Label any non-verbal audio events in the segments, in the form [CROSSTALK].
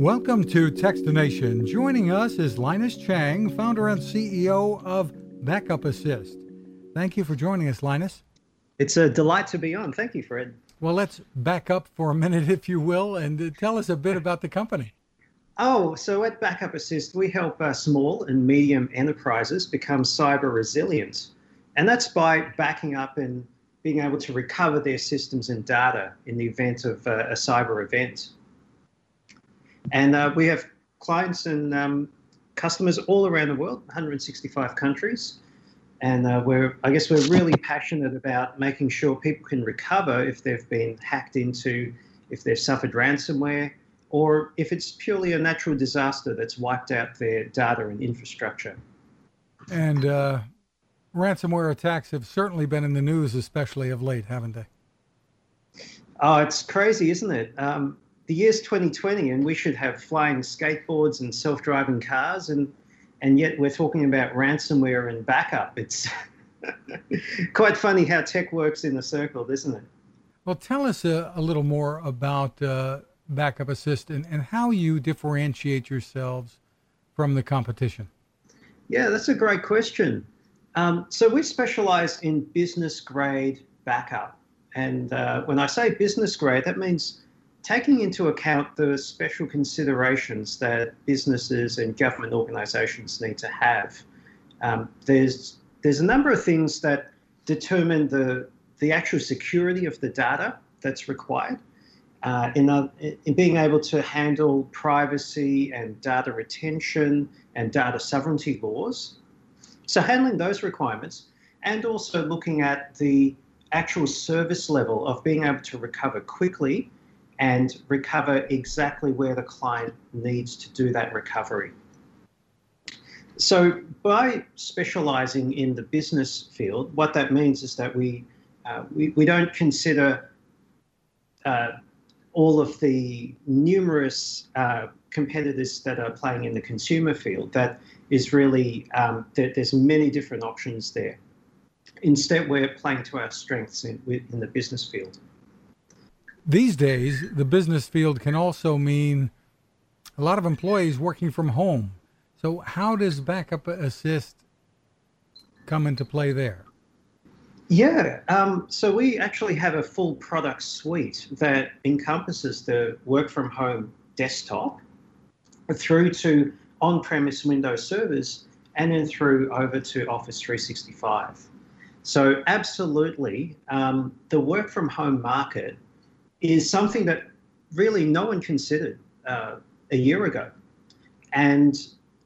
Welcome to Techstination. Joining us is Linus Chang, founder and CEO of Backup Assist. Thank you for joining us, Linus. It's a delight to be on. Thank you, Fred. Well, let's back up for a minute, if you will, and uh, tell us a bit about the company. Oh, so at Backup Assist, we help uh, small and medium enterprises become cyber resilient. And that's by backing up and being able to recover their systems and data in the event of uh, a cyber event. And uh, we have clients and um, customers all around the world, 165 countries. And uh, we're, I guess we're really passionate about making sure people can recover if they've been hacked into, if they've suffered ransomware, or if it's purely a natural disaster that's wiped out their data and infrastructure. And uh, ransomware attacks have certainly been in the news, especially of late, haven't they? Oh, it's crazy, isn't it? Um, the year's 2020, and we should have flying skateboards and self-driving cars, and and yet we're talking about ransomware and backup. It's [LAUGHS] quite funny how tech works in a circle, isn't it? Well, tell us a, a little more about uh, Backup Assist and, and how you differentiate yourselves from the competition. Yeah, that's a great question. Um, so we specialize in business grade backup. And uh, when I say business grade, that means taking into account the special considerations that businesses and government organisations need to have, um, there's there's a number of things that determine the the actual security of the data that's required. Uh, in, uh, in being able to handle privacy and data retention and data sovereignty laws. So, handling those requirements and also looking at the actual service level of being able to recover quickly and recover exactly where the client needs to do that recovery. So, by specializing in the business field, what that means is that we, uh, we, we, don't consider uh, all of the numerous uh, competitors that are playing in the consumer field. That is really, um, there, there's many different options there. Instead, we're playing to our strengths in, in the business field. These days, the business field can also mean a lot of employees working from home. So, how does Backup Assist come into play there? Yeah, um, so we actually have a full product suite that encompasses the work from home desktop through to on premise Windows servers and then through over to Office 365. So, absolutely, um, the work from home market is something that really no one considered uh, a year ago. And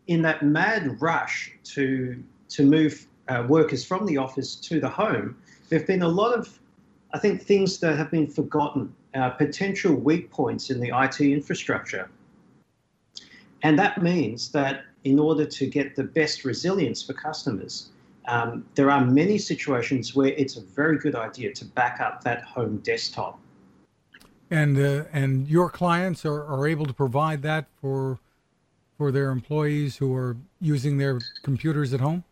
in that mad rush to, to move uh, workers from the office to the home, there have been a lot of, I think, things that have been forgotten, uh, potential weak points in the IT infrastructure. And that means that in order to get the best resilience for customers, um, there are many situations where it's a very good idea to back up that home desktop and uh, and your clients are, are able to provide that for for their employees who are using their computers at home?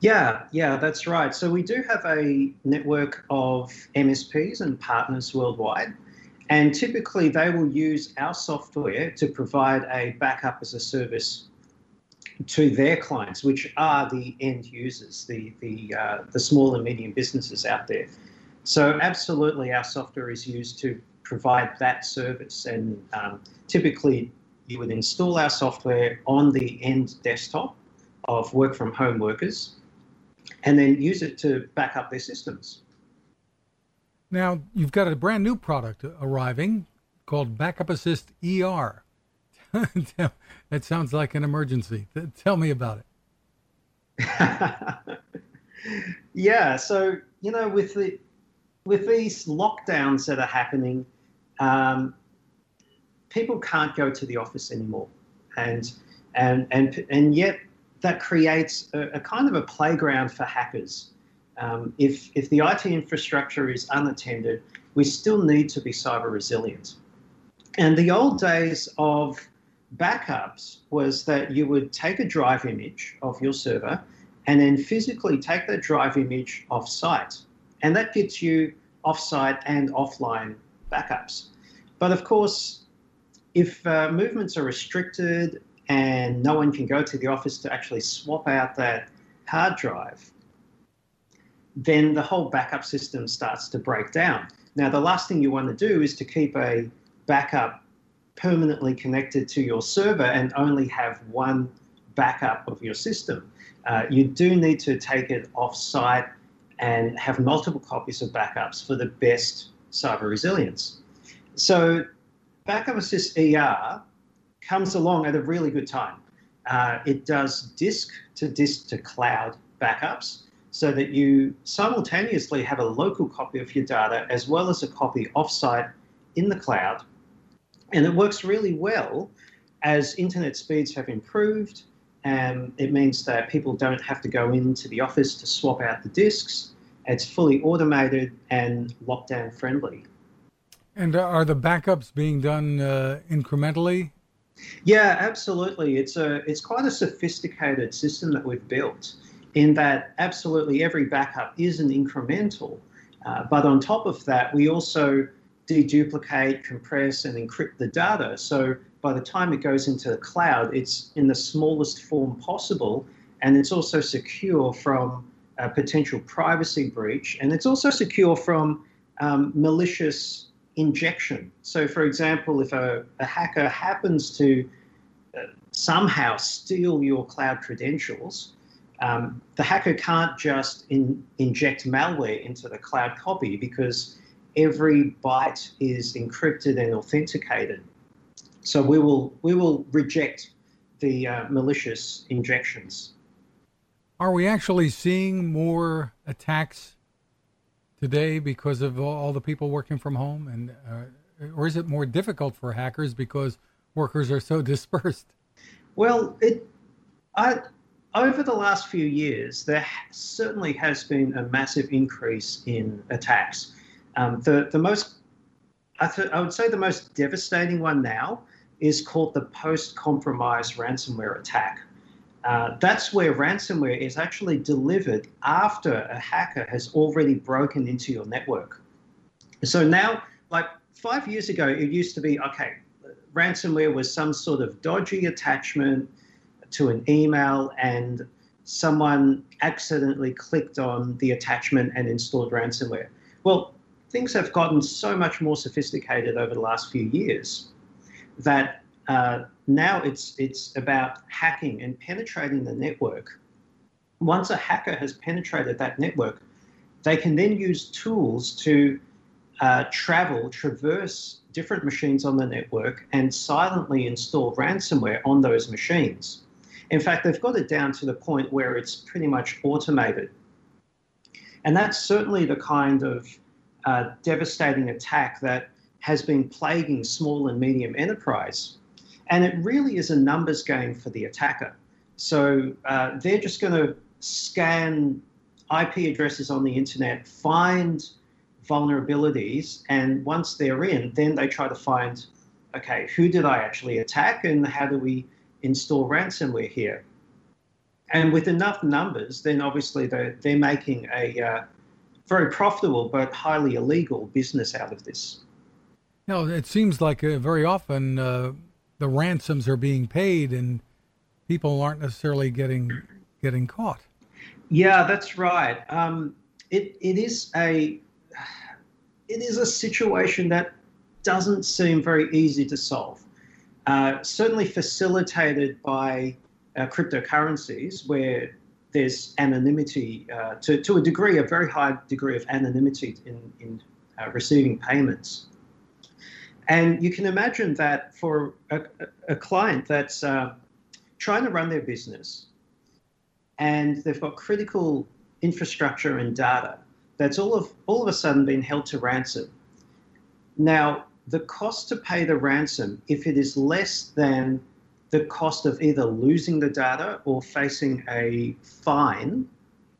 Yeah yeah that's right. So we do have a network of msps and partners worldwide. And typically they will use our software to provide a backup as a service to their clients, which are the end users, the the uh, the small and medium businesses out there. So absolutely, our software is used to provide that service. And um, typically, you would install our software on the end desktop of work from home workers and then use it to back up their systems. Now, you've got a brand new product arriving called Backup Assist ER. [LAUGHS] that sounds like an emergency. Tell me about it. [LAUGHS] yeah, so, you know, with the with these lockdowns that are happening, um, people can't go to the office anymore, and and and and yet that creates a, a kind of a playground for hackers. Um, if if the IT infrastructure is unattended, we still need to be cyber resilient. And the old days of backups was that you would take a drive image of your server and then physically take that drive image off site and that gets you offsite and offline backups. But of course, if uh, movements are restricted and no one can go to the office to actually swap out that hard drive, then the whole backup system starts to break down. Now, the last thing you want to do is to keep a backup permanently connected to your server and only have one backup of your system. Uh, you do need to take it off site and have multiple copies of backups for the best cyber resilience. So, Backup Assist ER comes along at a really good time. Uh, it does disk to disk to cloud backups so that you simultaneously have a local copy of your data as well as a copy offsite in the cloud. And it works really well as internet speeds have improved. And it means that people don't have to go into the office to swap out the disks. It's fully automated and lockdown friendly. And are the backups being done uh, incrementally? Yeah, absolutely. It's a it's quite a sophisticated system that we've built in that absolutely every backup is an incremental. Uh, but on top of that, we also deduplicate, compress, and encrypt the data. So by the time it goes into the cloud, it's in the smallest form possible, and it's also secure from a potential privacy breach, and it's also secure from um, malicious injection. So, for example, if a, a hacker happens to uh, somehow steal your cloud credentials, um, the hacker can't just in, inject malware into the cloud copy because every byte is encrypted and authenticated. So we will we will reject the uh, malicious injections. Are we actually seeing more attacks today because of all the people working from home, and uh, or is it more difficult for hackers because workers are so [LAUGHS] dispersed? Well, it I over the last few years, there certainly has been a massive increase in attacks. Um, the, the most, I, th- I would say the most devastating one now is called the post compromise ransomware attack. Uh, that's where ransomware is actually delivered after a hacker has already broken into your network. So now, like five years ago, it used to be okay, ransomware was some sort of dodgy attachment to an email and someone accidentally clicked on the attachment and installed ransomware. Well, things have gotten so much more sophisticated over the last few years that uh, now it's it's about hacking and penetrating the network. Once a hacker has penetrated that network, they can then use tools to uh, travel, traverse different machines on the network, and silently install ransomware on those machines. In fact, they've got it down to the point where it's pretty much automated. And that's certainly the kind of uh, devastating attack that has been plaguing small and medium enterprise. And it really is a numbers game for the attacker. So uh, they're just going to scan IP addresses on the internet, find vulnerabilities, and once they're in, then they try to find okay, who did I actually attack and how do we install ransomware here. And with enough numbers, then obviously they're, they're making a uh, very profitable but highly illegal business out of this. No, it seems like uh, very often uh, the ransoms are being paid and people aren't necessarily getting getting caught. Yeah, that's right. Um, it it is a it is a situation that doesn't seem very easy to solve. Uh, certainly facilitated by uh, cryptocurrencies where there's anonymity uh, to, to a degree, a very high degree of anonymity in, in uh, receiving payments. And you can imagine that for a, a client that's uh, trying to run their business and they've got critical infrastructure and data that's all of all of a sudden been held to ransom. Now, the cost to pay the ransom, if it is less than the cost of either losing the data or facing a fine,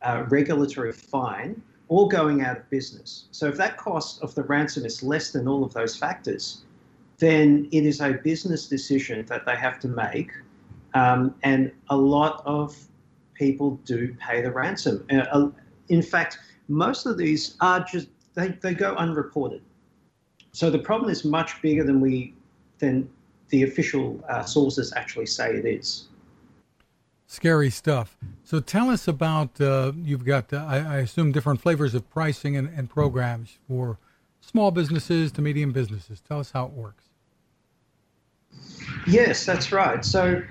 a regulatory fine, or going out of business. So if that cost of the ransom is less than all of those factors, then it is a business decision that they have to make. Um, and a lot of people do pay the ransom. Uh, in fact, most of these are just, they, they go unreported. So the problem is much bigger than we than the official uh, sources actually say it is. Scary stuff. So tell us about uh, you've got, uh, I, I, assume, different flavors of pricing and, and, programs for small businesses to medium businesses. Tell us how it works. Yes, that's right. So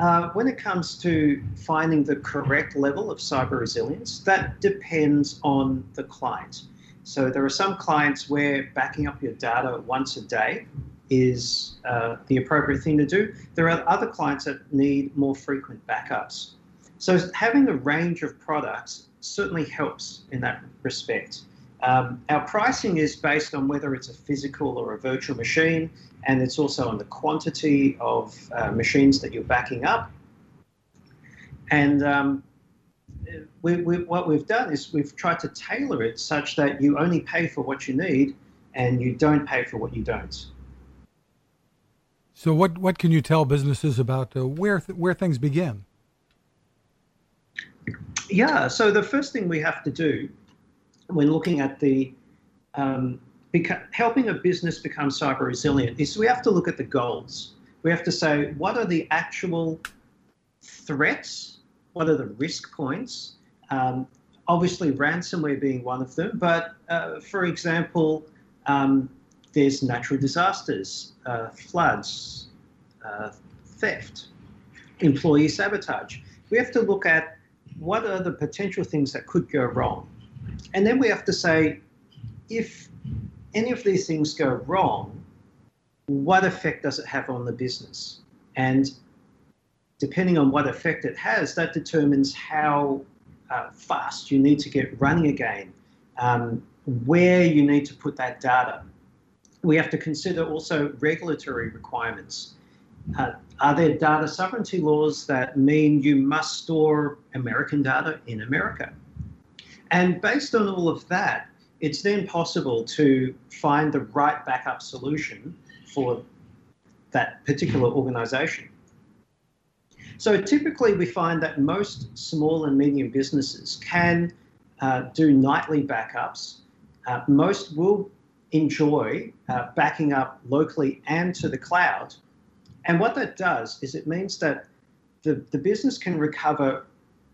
uh, when it comes to finding the correct level of cyber resilience, that depends on the client. So there are some clients where backing up your data once a day is uh, the appropriate thing to do. There are other clients that need more frequent backups. So having a range of products certainly helps in that respect. Um, our pricing is based on whether it's a physical or a virtual machine, and it's also on the quantity of uh, machines that you're backing up. And um, we, we, what we've done is we've tried to tailor it such that you only pay for what you need and you don't pay for what you don't. So, what, what can you tell businesses about uh, where, th- where things begin? Yeah, so the first thing we have to do when looking at the um, beca- helping a business become cyber resilient is we have to look at the goals. We have to say what are the actual threats, what are the risk points. Um, obviously, ransomware being one of them, but uh, for example, um, there's natural disasters, uh, floods, uh, theft, employee sabotage. We have to look at what are the potential things that could go wrong. And then we have to say, if any of these things go wrong, what effect does it have on the business? And depending on what effect it has, that determines how uh, fast you need to get running again, um, where you need to put that data. We have to consider also regulatory requirements. Uh, are there data sovereignty laws that mean you must store American data in America? And based on all of that, it's then possible to find the right backup solution for that particular organization. So typically, we find that most small and medium businesses can uh, do nightly backups. Uh, most will enjoy uh, backing up locally and to the cloud. And what that does is it means that the, the business can recover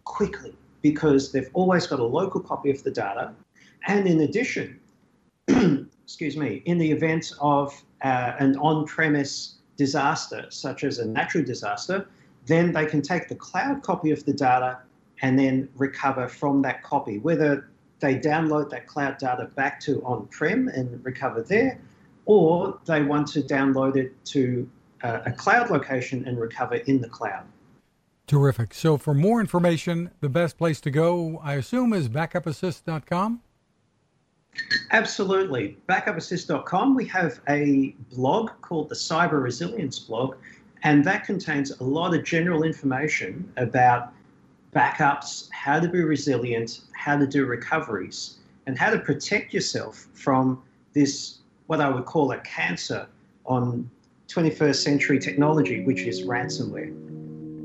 quickly because they've always got a local copy of the data. And in addition, [CLEARS THROAT] excuse me, in the event of uh, an on premise disaster, such as a natural disaster, then they can take the cloud copy of the data and then recover from that copy, whether they download that cloud data back to on prem and recover there, or they want to download it to uh, a cloud location and recover in the cloud. Terrific. So, for more information, the best place to go, I assume, is backupassist.com? Absolutely. Backupassist.com, we have a blog called the Cyber Resilience blog, and that contains a lot of general information about backups, how to be resilient, how to do recoveries, and how to protect yourself from this, what I would call a cancer on 21st century technology, which is ransomware.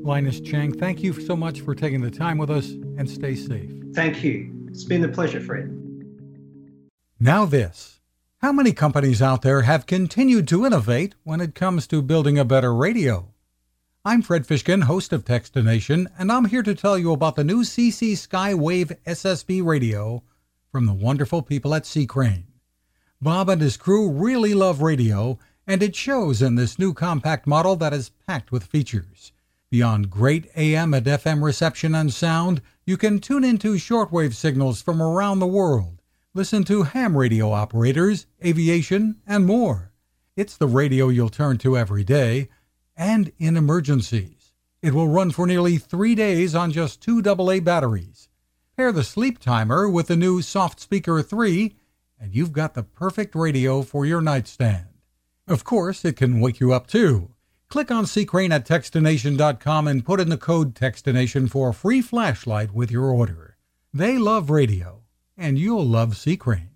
Linus Cheng, thank you so much for taking the time with us and stay safe. Thank you. It's been a pleasure, Fred. Now, this. How many companies out there have continued to innovate when it comes to building a better radio? I'm Fred Fishkin, host of Techstination, and I'm here to tell you about the new CC Skywave SSB radio from the wonderful people at C. Crane. Bob and his crew really love radio, and it shows in this new compact model that is packed with features. Beyond great AM and FM reception and sound, you can tune into shortwave signals from around the world, listen to ham radio operators, aviation, and more. It's the radio you'll turn to every day and in emergencies. It will run for nearly three days on just two AA batteries. Pair the sleep timer with the new Soft Speaker 3, and you've got the perfect radio for your nightstand. Of course, it can wake you up too. Click on C. Crane at Techstination.com and put in the code Techstination for a free flashlight with your order. They love radio, and you'll love C. Crane.